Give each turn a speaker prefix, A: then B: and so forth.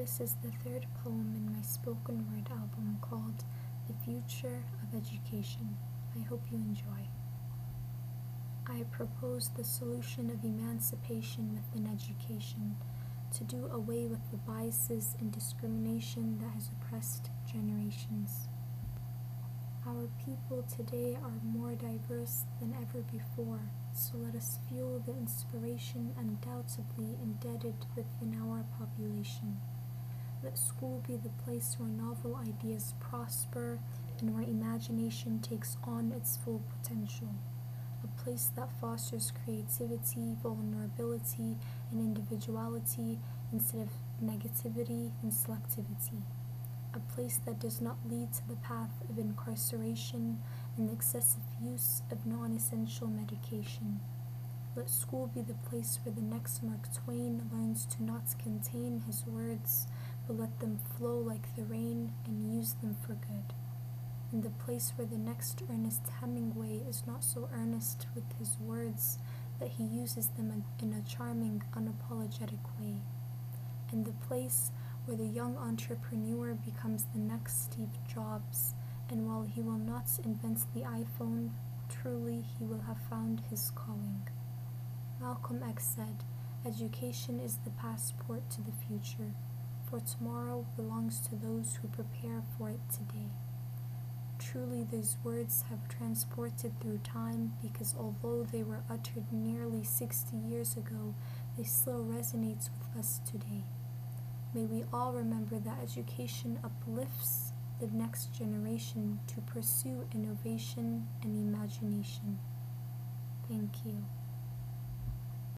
A: This is the third poem in my spoken word album called The Future of Education. I hope you enjoy. I propose the solution of emancipation within education to do away with the biases and discrimination that has oppressed generations. Our people today are more diverse than ever before, so let us fuel the inspiration undoubtedly embedded within our population. Let school be the place where novel ideas prosper and where imagination takes on its full potential. A place that fosters creativity, vulnerability, and individuality instead of negativity and selectivity a place that does not lead to the path of incarceration and excessive use of non essential medication. Let school be the place where the next Mark Twain learns to not contain his words, but let them flow like the rain and use them for good. And the place where the next Ernest Hemingway is not so earnest with his words that he uses them in a charming, unapologetic way. And the place where the young entrepreneur becomes the next Steve Jobs, and while he will not invent the iPhone, truly he will have found his calling. Malcolm X said, Education is the passport to the future, for tomorrow belongs to those who prepare for it today. Truly, these words have transported through time because although they were uttered nearly 60 years ago, they still resonate with us today. May we all remember that education uplifts the next generation to pursue innovation and imagination. Thank you.